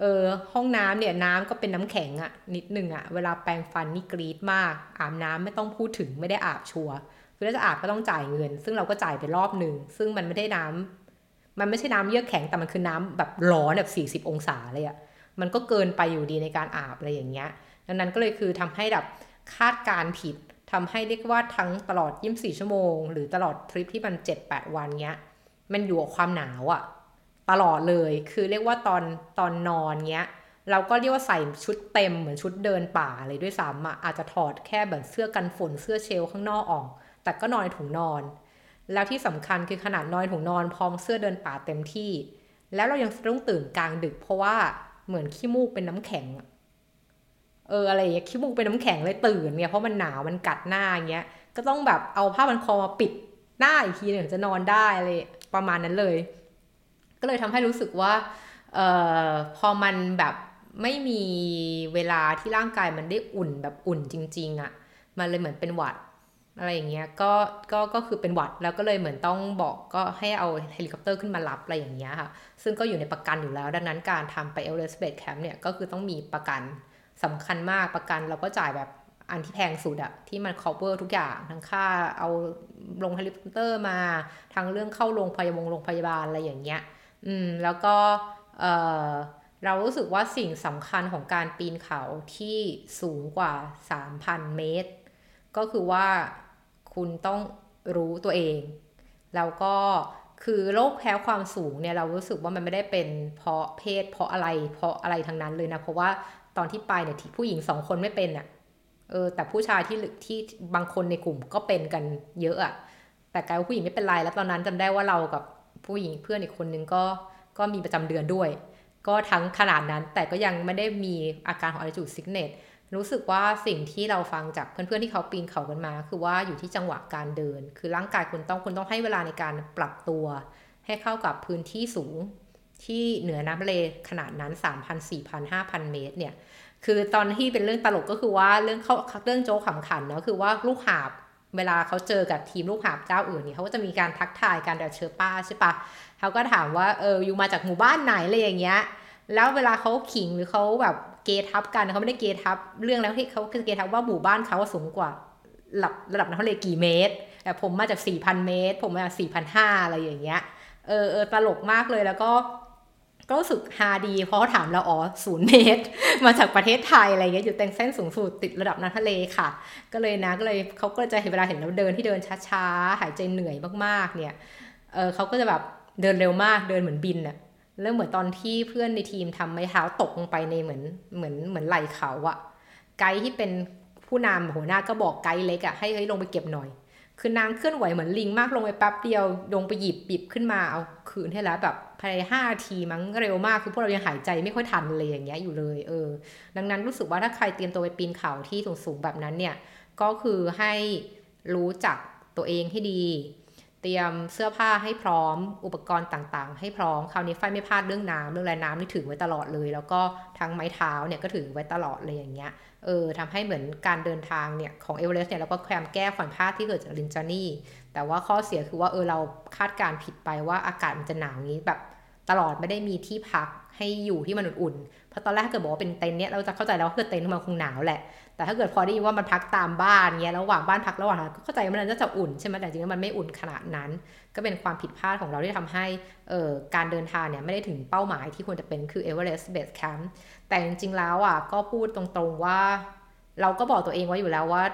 Speaker 1: เออห้องน้ำเนี่ยน้ำก็เป็นน้ำแข็งอะนิดนึงอะเวลาแปรงฟันนี่กรีดมาก อาบน้ำไม่ต้องพูดถึงไม่ได้อาบชัวร์ คือถ้าจะอาบก็ต้องจ่ายเงิน ซึ่งเราก็จ่ายไปรอบหนึ่งซึ่งมันไม่ได้น้ำมันไม่ใช่น้ำเยือกแข็งแต่มันคือน้ำแบบร้อนแบบ 40 องศาเลยอะมันก็เกินไปอยู่ดีในการอาบอะไรอย่างเงี้ยดังนั้นก็เลยคือทำให้แบบคาดการผิดทำให้เรียกว่าทั้งตลอด 24 ชั่วโมง หรือตลอดทริปที่มัน 7-8 วันเงี้ยมันอยู่กับความหนาวอะตลอดเลยคือเรียกว่าตอนตอนนอนเงี้ยเราก็เรียกว่าใส่ชุดเต็มเหมือนชุดเดินป่าเลยด้วยซ้ำอะอาจจะถอดแค่แบบเสื้อกันฝนเสื้อเชลข้างนอกออก แต่ก็นอนในถุงนอน แล้วที่สำคัญคือขนาดนอนถุงนอนพร้อมเสื้อเดินป่าเต็มที่ แล้วเรายังต้องตื่นกลางดึก เพราะว่าเหมือนขี้มูกเป็นน้ำแข็ง เอออะไรอย่างเงี้ยขี้มูกเป็นน้ำแข็งเลยตื่นเนี่ยเพราะมันหนาวมันกัดหน้าอย่างเงี้ย ก็ต้องแบบเอาผ้าพันคอาปิดหน้าอีกทีหนึ่งจะนอนได้อะไรประมาณนั้นเลย ก็เลยทำให้รู้สึกว่าเอ่อพอมันแบบไม่มีเวลาที่ร่างกายมันได้อุ่นแบบอุ่นจริง ๆอะ่ะ มันเลยเหมือนเป็นหวัด อะไรอย่างเงี้ยก็ก็ก็คือเป็นหวัดแล้วก็เลยเหมือนต้องบอกก็ให้เอาเฮลิคอปเตอร์ขึ้นมารับอะไรอย่างเงี้ยค่ะ ซึ่งก็อยู่ในประกันอยู่แล้ว ดังนั้นการทำไป Everest Base Camp เนี่ยก็คือต้องมีประกันสำคัญมากประกันเราก็จ่ายแบบอันที่แพงสุดอะที่มัน cover ทุกอย่างทั้งค่าเอาลงเฮลิคอปเตอร์มาทั้งเรื่องเข้าโรงพยาบาลโรงพยาบาลอะไรอย่างเงี้ยอืมแล้วก็เออเรารู้สึกว่าสิ่งสำคัญของการปีนเขาที่สูงกว่า 3,000 เมตร ก็คือว่า คุณต้องรู้ตัวเอง แล้วก็คือโรคแพ้ความสูงเนี่ยเรารู้สึกว่ามันไม่ได้เป็นเพราะเพศเพราะอะไร เพราะอะไรทั้งนั้นเลยนะ เพราะว่าตอนที่ไปเนี่ยผู้หญิงสองคนไม่เป็นอะ่ะเออแต่ผู้ชายที่ที่บางคนในกลุ่มก็เป็นกันเยอะอะ่ะแต่กลายว่าผู้หญิงไม่เป็นไรแล้วตอนนั้นจำได้ว่าเรากับผู้หญิงเพื่อนอีกคนนึงก็ก็มีประจำเดือนด้วย ก็ทั้งขนาดนั้นแต่ก็ยังไม่ได้มีอาการของ altitude sickness รู้สึกว่าสิ่งที่เราฟังจากเพื่อนๆที่เขาปีนเขากันมา คือว่าอยู่ที่จังหวะการเดิน คือร่างกายคุณต้องคุณต้องให้เวลาในการปรับตัว ให้เข้ากับพื้นที่สูงที่เหนือน้ำทะเลขนาดนั้น 3,000 4,000 5,000 เมตรเนี่ย คือตอนที่เป็นเรื่องตลกก็คือว่าเรื่องเขาเรื่องโจ๊กขำขันเนาะคือว่าลูกหาบเวลาเขาเจอกับทีมลูกหาบเจ้าอื่นเนี่ยเขาก็จะมีการทักทายกันแบบเชอร์ป้าใช่ปะเขาก็ถามว่าเอออยู่มาจากหมู่บ้านไหนอะไรอย่างเงี้ย แล้วเวลาเขาขิงหรือเขาแบบ เกทับกันเขาไม่ได้เกทับเรื่องแล้วที่เขาคือเกทับว่าหมู่บ้านเขาสูงกว่าระดับระดับน้ำทะเลกี่เมตรแต่ผมมาจาก 4,000 เมตร ผมมาจาก4,500 อะไรอย่างเงี้ย เออเออตลกมากเลยแล้วก็ ก็รู้สึกฮาดี เพราะเขาถามเราอ๋อศูนย์เมตร มาจากประเทศไทยอะไรเงี้ยอยู่แต่งเส้นสูงสุดติดระดับน้ำทะเลค่ะ ก็เลยนะก็เลยเขาก็จะเห็นเวลาเห็นเราเดินที่เดินช้าๆ หายใจเหนื่อยมากๆ เนี่ย เออเขาก็จะแบบเดินเร็วมากเดินเหมือนบินอะ แล้วเหมือนตอนที่เพื่อนในทีมทำไม้เท้าตกลงไปในเหมือนเหมือนเหมือนไหล่เขาอะไกด์ที่เป็นผู้นำหัวหน้าก็บอกไกด์เล็กอะให้ให้ลงไปเก็บหน่อย คือนางเคลื่อนไหวเหมือนลิงมากลงไปแป๊บเดียวลงไปหยิบปิบขึ้นมาเอาคืนให้แล้วแบบภายในห้าทีมั้งเร็วมากคือพวกเรายังหายใจไม่ค่อยทันเลยอย่างเงี้ยอยู่เลยเออ ดังนั้นรู้สึกว่าถ้าใครเตรียมตัวไปปีนเขาที่สูงๆแบบนั้นเนี่ยก็คือให้รู้จักตัวเองให้ดี เตรียมเสื้อผ้าให้พร้อม อุปกรณ์ต่างๆ ให้พร้อม คราวนี้ไฟไม่พลาดเรื่องน้ำเรื่องแรงน้ำนี่ถือไว้ตลอดเลย แล้วก็ทั้งไม้เท้าเนี่ยก็ถือไว้ตลอดเลยอย่างเงี้ย เออทำให้เหมือนการเดินทางเนี่ยของเอเวอเรสต์เนี่ยเราก็พยายามแก้ความพลาดที่เกิดจากลินจานี่ แต่ว่าข้อเสียคือว่าเออเราคาดการผิดไปว่าอากาศมันจะหนาวงี้แบบตลอดไม่ได้มีที่พักให้อยู่ที่มันอุ่นๆ เพราะตอนแรกเกิดบอกว่าเป็นเต็นท์เนี่ยเราจะเข้าใจแล้วว่าเต็นท์มันคงหนาวแหละ แต่ถ้าเกิดพอได้ยินว่ามันพักตามบ้านเงี้ยระหว่างบ้านพักระหว่างก็เข้าใจว่ามันน่าจะอุ่นใช่ไหมแต่จริงๆมันไม่อุ่นขนาดนั้น ก็เป็นความผิดพลาดของเราที่ทำให้เอ่อการเดินทางเนี่ยไม่ได้ถึงเป้าหมายที่ควรจะเป็นคือ Everest Base Camp แต่จริงๆแล้วอะก็พูดตรงๆว่า เราก็บอกตัวเองไว้อยู่แล้วว่า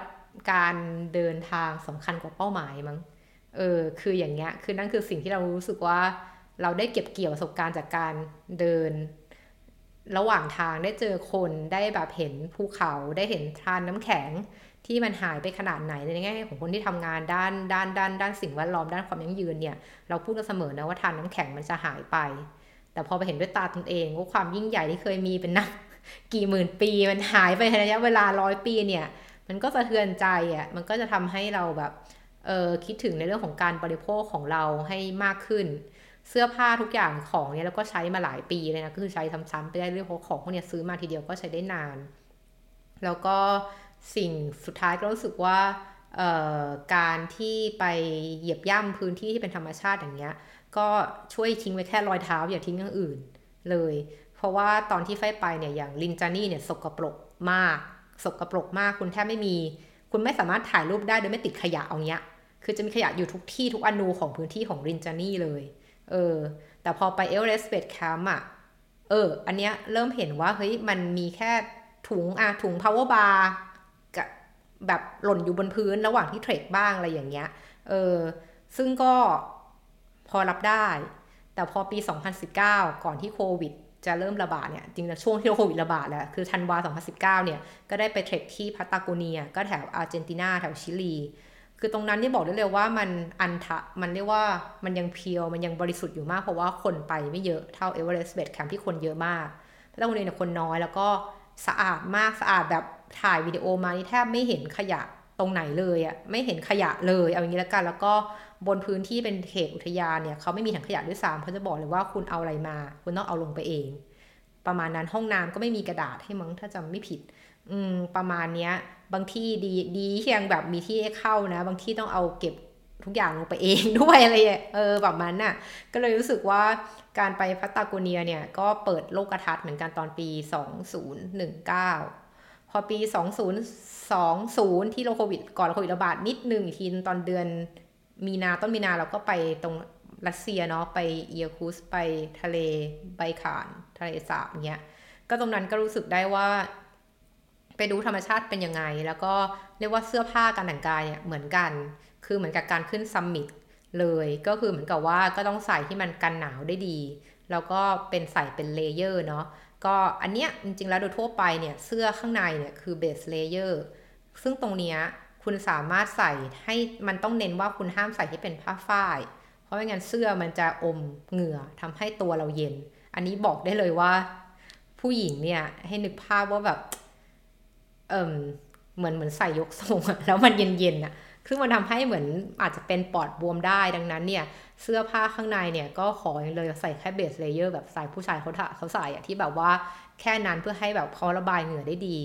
Speaker 1: การเดินทางสำคัญกว่าเป้าหมายมั้งเออคืออย่างเงี้ยคือนั่นคือสิ่งที่เรารู้สึกว่าเราได้เก็บเกี่ยวประสบการณ์จากการเดิน ระหว่างทางได้เจอคนได้แบบเห็นภูเขาได้เห็นทานน้ำแข็งที่มันหายไปขนาดไหนในแง่ของคนที่ทำงานด้านด้านด้าน ด้านสิ่งแวดล้อมด้านความยั่งยืนเนี่ยเราพูดกันเสมอนะว่าทานน้ำแข็งมันจะหายไป แต่พอไปเห็นด้วยตาตนเองว่าความยิ่งใหญ่ที่เคยมีเป็นนักกี่หมื่นปีมันหายไปในระยะเวลาร้อยปีเนี่ยมันก็สะเทือนใจอะมันก็จะทำให้เราแบบเออคิดถึงในเรื่องของการบริโภคของเราให้มากขึ้น เสื้อผ้าทุกอย่างของเนี่ยแล้วก็ใช้มาหลายปีเลยนะก็คือใช้ซ้ำๆไปได้เรื่อยเพราะของพวกเนี้ซื้อมาทีเดียวก็ใช้ได้นาน แล้วก็สิ่งสุดท้ายก็รู้สึกว่าการที่ไปเหยียบย่ำพื้นที่ที่เป็นธรรมชาติอย่างเงี้ย ก็ช่วยทิ้งไว้แค่รอยเท้าอย่าทิ้งอย่างอื่นเลย เพราะว่าตอนที่ไฟไปเนี่ยอย่างรินจานี่เนี่ยสกปรกมากสกปรกมากคุณแทบไม่มี คุณไม่สามารถถ่ายรูปได้โดยไม่ติดขยะเอาเงี้ย คือจะมีขยะอยู่ทุกที่ทุกอณูของพื้นที่ของรินจานี่เลย เออ แต่พอไป Everest Base Camp อะ เออ อันเนี้ยเริ่มเห็นว่าเฮ้ยมันมีแค่ถุงอะถุง power bar กับแบบหล่นอยู่บนพื้นระหว่างที่ trek บ้างอะไรอย่างเงี้ย เออ ซึ่งก็พอรับได้ แต่พอปี 2019 ก่อนที่โควิดจะเริ่มระบาดเนี่ย จริงๆช่วงที่โควิดระบาดแหละคือธันวา 2019 เนี่ย ก็ได้ไป trek ที่ปาตาโกเนีย ก็แถวอาร์เจนตินาแถวชิลี คือตรงนั้นที่บอกได้เลยว่ามัน untouch มันเรียกว่ามันยัง pure มันยังบริสุทธิ์อยู่มากเพราะว่าคนไปไม่เยอะเท่า Everest Base Camp ที่คนเยอะมากพัตตาโกเนียเนี่ยคนน้อยแล้วก็สะอาดมากสะอาดแบบถ่ายวิดีโอมานี่แทบไม่เห็นขยะตรงไหนเลยอะไม่เห็นขยะเลยเอาอย่างนี้แล้วกัน แล้วก็บนพื้นที่เป็นเขตอุทยานเนี่ยเขาไม่มีถังขยะด้วยซ้ำเขาจะบอกเลยว่าคุณเอาอะไรมา คุณต้องเอาลงไปเอง ประมาณนั้นห้องน้ำก็ไม่มีกระดาษให้มั้งถ้าจำไม่ผิด อืมประมาณเนี้ย บางที่ดีดียังแบบมีที่เข้านะ บางที่ต้องเอาเก็บทุกอย่างลงไปเองด้วยอะไรเออแบบนั้นน่ะ ก็เลยรู้สึกว่าการไปพัตตาโกเนียเนี่ย ก็เปิดโลกทัศน์เหมือนกันตอนปี 2019 พอปี 2020 ที่โควิดก่อนโควิดระบาดนิดนึงอีกทีตอนเดือนมีนาต้นมีนาเราก็ไปตรงรัสเซียเนาะไปเอียคุสไปทะเลไบคาน ทะเลสาบเงี้ย ก็ตรงนั้นก็รู้สึกได้ว่า ไปดูธรรมชาติเป็นยังไง แล้วก็เรียกว่าเสื้อผ้าการแต่งกายเนี่ยเหมือนกัน คือเหมือนกับการขึ้น summit เลยก็คือเหมือนกับว่าก็ต้องใส่ที่มันกันหนาวได้ดี แล้วก็เป็นใส่เป็น layer เนาะก็อันเนี้ยจริงๆแล้วโดยทั่วไปเนี่ยเสื้อข้างในเนี่ยคือ base layer ซึ่งตรงเนี้ยคุณสามารถใส่ให้มันต้องเน้นว่าคุณห้ามใส่ที่เป็นผ้าฝ้าย เพราะไม่งั้นเสื้อมันจะอมเหงื่อทำให้ตัวเราเย็น อันนี้บอกได้เลยว่า ผู้หญิงเนี่ยให้นึกภาพว่าแบบ เอิมเหมือนเหมือนใส่ยกทรงแล้วมันเย็นๆอะซึ่งมันทำให้เหมือนอาจจะเป็นปอดบวมได้ดังนั้นเนี่ย เสื้อผ้าข้างในเนี่ยก็ขอเลยใส่แค่ base layer แบบใส่ผู้ชายเขาเขาใส่อะที่แบบว่าแค่นั้นเพื่อให้แบบเขาระบายเหงื่อได้ดี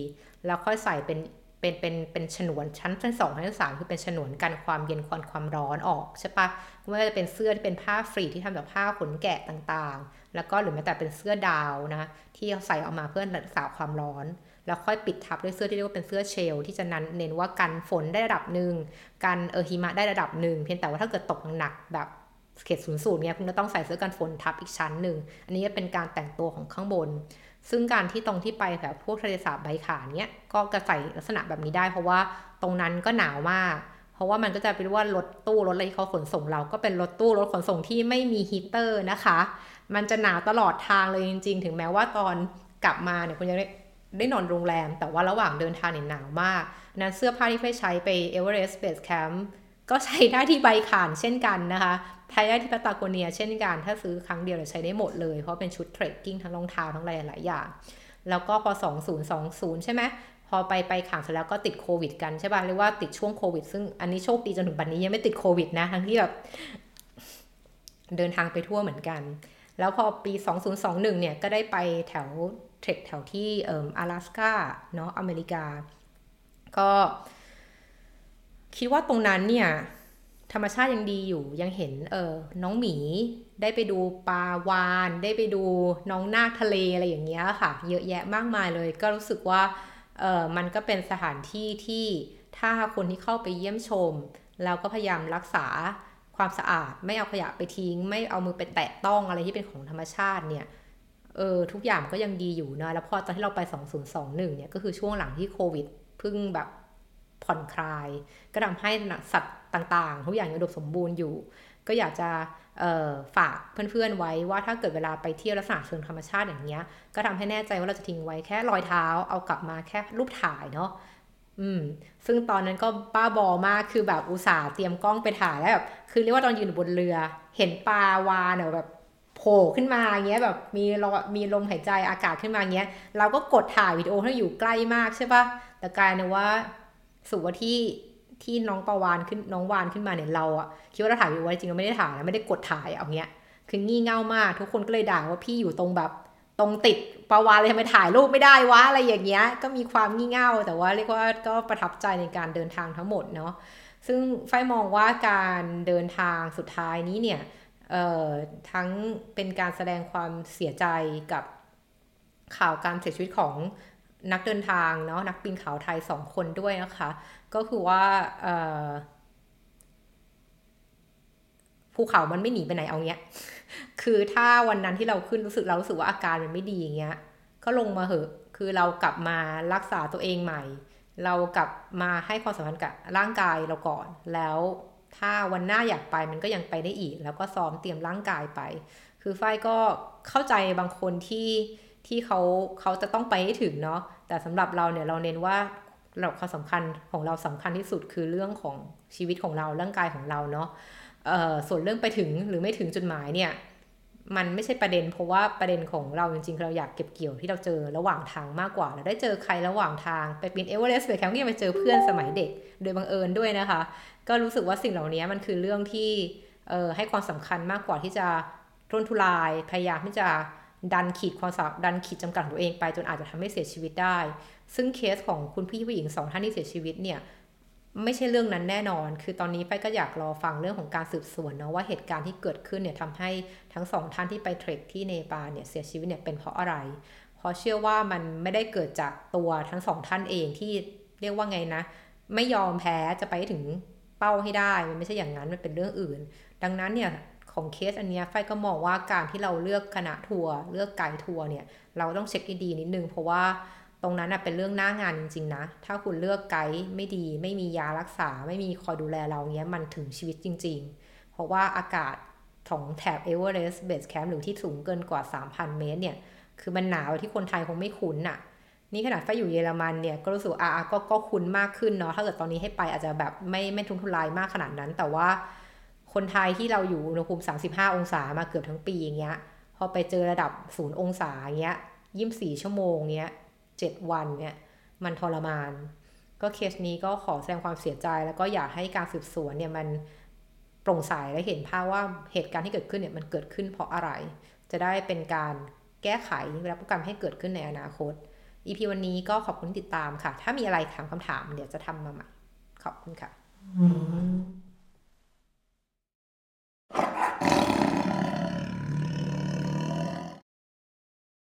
Speaker 1: แล้วค่อยใส่เป็นเป็นเป็นเป็นฉนวนชั้นชั้นสองชั้นสามคือเป็นฉนวนกันความเย็นความความร้อนออกใช่ปะไม่ว่าจะเป็นเสื้อที่เป็นผ้า fleece ที่ทำจากผ้าขนแกะต่างๆ แล้วก็หรือแม้แต่เป็นเสื้อ down นะที่เขาใส่ออกมาเพื่อรักษาความร้อน แล้วค่อยปิดทับด้วยเสื้อที่เรียกว่าเป็นเสื้อเชล ที่จะนั้นเน้นว่ากันฝนได้ระดับหนึ่งกันเออหิมะได้ระดับหนึ่งเพียงแต่ว่าถ้าเกิดตกหนักแบบเขตศูนย์สูตรเนี่ยคุณก็ต้องใส่เสื้อกันฝนทับอีกชั้นหนึ่ง อันนี้เป็นการแต่งตัวของข้างบน ซึ่งการที่ตรงที่ไปแบบพวกทะเลสาบใบขาเนี้ยก็กระใส่ลักษณะแบบนี้ได้ เพราะว่าตรงนั้นก็หนาวมาก เพราะว่ามันก็จะเป็นว่ารถตู้รถอะไรที่เขาขนส่งเรา ก็เป็นรถตู้รถขนส่งที่ไม่มีฮีเตอร์นะคะ มันจะหนาวตลอดทางเลยจริง ๆ ถึงแม้ว่าตอนกลับมาเนี่ยคุณยัง ได้นอนโรงแรม แต่ว่าระหว่างเดินทางเนี่ยหนาวมาก นั้นเสื้อผ้าที่ไฟใช้ไป Everest Base Camp ก็ใช้ได้ที่ไบคาลเช่นกันนะคะใช้ได้ที่ปาตาโกเนียเช่นกัน ถ้าซื้อครั้งเดียวจะใช้ได้หมดเลย เพราะเป็นชุด trekking ทั้งรองเท้าทั้งอะไรหลายอย่าง แล้วก็พอ 2020 ใช่ไหมพอไปไบคาลเสร็จแล้วก็ติดโควิดกันใช่ป่ะเรียกว่าติดช่วงโควิด ซึ่งอันนี้โชคดีจนถึงปัจจุบันนี้ยังไม่ติดโควิดนะ ทั้งที่แบบเดินทางไปทั่วเหมือนกัน แล้วพอปี 2021 เนี่ยก็ได้ไปแถว เทรคแถวที่เอ่อ阿สกาเนาะอเมริกา ก็คิดว่าตรงนั้นเนี่ยธรรมชาติยังดีอยู่ยังเห็นเออน้องหมีได้ไปดูปลาวาน ได้ไปดูน้องนาคทะเลอะไรอย่างเงี้ยค่ะ เยอะแยะมากมายเลย ก็รู้สึกว่าเออมันก็เป็นสถานที่ที่ถ้าคนที่เข้าไปเยี่ยมชม แล้วก็พยายามรักษาความสะอาด ไม่เอาขยะไปทิ้ง ไม่เอามือไปแตะต้องอะไรที่เป็นของธรรมชาติเนี่ย เออทุกอย่างก็ยังดีอยู่นะแล้วพอตอนที่เราไป 2021 เนี่ยก็คือช่วงหลังที่โควิดเพิ่งแบบผ่อนคลาย ก็ทำให้สัตว์ต่างๆ ทุกอย่างยังดมสมบูรณ์อยู่ ก็อยากจะฝากเพื่อนๆไว้ว่าถ้าเกิดเวลาไปเที่ยวลักษณะเชิงธรรมชาติอย่างเงี้ย ก็ทำให้แน่ใจว่าเราจะทิ้งไว้แค่รอยเท้า เอากลับมาแค่รูปถ่ายเนาะอืม ซึ่งตอนนั้นก็บ้าบอมากคือแบบอุตส่าห์เตรียมกล้องไปถ่ายแล้วแบบคือเรียกว่าตอนยืนบนเรือ เห็นปลาวานแบบ โผล่ขึ้นมาเงี้ยแบบมีลมมีลมหายใจอากาศขึ้นมาเงี้ย เราก็กดถ่ายวิดีโอให้อยู่ใกล้มากใช่ปะแต่กลายเป็นว่าสุว่าที่ที่น้องประวานขึ้นน้องวานขึ้นมาเนี่ยเราอะคิดว่าเราถ่ายอยู่ไว้จริงเราไม่ได้ถ่ายไม่ได้กดถ่ายเอาเงี้ยคืองี่เง่ามาก ทุกคนก็เลยด่าว่าพี่อยู่ตรงแบบ ตรงติดประวานเลยทำไมถ่ายรูปไม่ได้วะอะไรอย่างเงี้ย ก็มีความงี่เง่า แต่ว่าเรียกว่าก็ประทับใจในการเดินทางทั้งหมดเนาะซึ่งไฟมองว่าการเดินทางสุดท้ายนี้เนี่ย ทั้งเป็นการแสดงความเสียใจกับข่าวการเสียชีวิตของนักเดินทางเนาะนักบินเขาไทยสองคนด้วยนะคะ ก็คือว่าภูเขามันไม่หนีไปไหนเอาเงี้ย คือถ้าวันนั้นที่เราขึ้นรู้สึกเรารู้สึกว่าอาการมันไม่ดีอย่างเงี้ย ก็ลงมาเหอะ คือเรากลับมารักษาตัวเองใหม่ เรากลับมาให้ความสำคัญกับร่างกายเราก่อน แล้ว ถ้าวันหน้าอยากไปมันก็ยังไปได้อีก แล้วก็ซ้อมเตรียมร่างกายไป คือฝ้ายก็เข้าใจบางคนที่ที่เขาเขาจะต้องไปให้ถึงเนาะแต่สำหรับเราเนี่ยเราเน้นว่าเราความสำคัญของเราสำคัญที่สุดคือเรื่องของชีวิตของเราร่างกายของเราเนาะส่วนเรื่องไปถึงหรือไม่ถึงจุดหมายเนี่ย มันไม่ใช่ประเด็น เพราะว่าประเด็นของเราจริงๆ เราอยากเก็บเกี่ยวที่เราเจอระหว่างทางมากกว่าเราได้เจอใครระหว่างทางไปปีนเอเวอเรสต์ไปแคมป์ก็ยังไปเจอเพื่อนสมัยเด็ก โดยบังเอิญด้วยนะคะ ก็รู้สึกว่าสิ่งเหล่านี้มันคือเรื่องที่ให้ความสำคัญมากกว่าที่จะทุนทุลายพยายามที่จะดันขีดความสามดันขีดจำกัดตัวเองไปจนอาจจะทำให้เสียชีวิตได้ ซึ่งเคสของคุณพี่ผู้หญิงสองท่านที่เสียชีวิตเนี่ย ไม่ใช่เรื่องนั้นแน่นอน คือตอนนี้ไปก็อยากรอฟังเรื่องของการสืบสวนเนาะว่าเหตุการณ์ที่เกิดขึ้นเนี่ยทำให้ทั้งสองท่านที่ไปเทรคที่เนปาลเนี่ยเสียชีวิตเนี่ยเป็นเพราะอะไร เพราะเชื่อว่ามันไม่ได้เกิดจากตัวทั้งสองท่านเองที่เรียกว่าไงนะ ไม่ยอมแพ้จะไปถึงเป้าให้ได้มันไม่ใช่อย่างนั้นมันเป็นเรื่องอื่น ดังนั้นเนี่ยของเคสอันนี้ไฟก็มองว่าการที่เราเลือกคณะทัวร์เลือกไกด์ทัวร์เนี่ยเราต้องเช็คดีนิดนึงเพราะว่า ตรงนั้นเป็นเรื่องหน้างานจริงๆนะ ถ้าคุณเลือกไกด์ไม่ดี ไม่มียารักษา ไม่มีคอยดูแลเราเนี้ยมันถึงชีวิตจริง ๆ เพราะว่าอากาศของแถบ Everest Base Camp หรือที่สูงเกินกว่า 3,000 เมตรเนี่ย คือมันหนาวที่คนไทยคงไม่คุ้นอะนี่ขนาดไฟอยู่เยอรมันเนี่ย ก็รู้สึกอะก็ก็คุ้นมากขึ้นเนาะ ถ้าเกิดตอนนี้ให้ไปอาจจะแบบไม่ไม่ทุรนทุรายมากขนาดนั้น แต่ว่าคนไทยที่เราอยู่อุณหภูมิ 35 องศามาเกือบทั้งปีอย่างเงี้ย พอไปเจอระดับศูนย์องศาเงี้ยยี่สิบสี่ชั่วโมงเงี้ย 7 วันเนี่ยมันทรมาน ก็เคสนี้ก็ขอแสดงความเสียใจ แล้วก็อยากให้การสืบสวนเนี่ยมันโปร่งใสและเห็นภาพว่าเหตุการณ์ที่เกิดขึ้นเนี่ยมันเกิดขึ้นเพราะอะไร จะได้เป็นการแก้ไขและป้องกันให้เกิดขึ้นในอนาคต EP วันนี้ก็ขอบคุณติดตามค่ะ ถ้ามีอะไรถามคำถาม เดี๋ยวจะทำมาใหม่ ขอบคุณค่ะ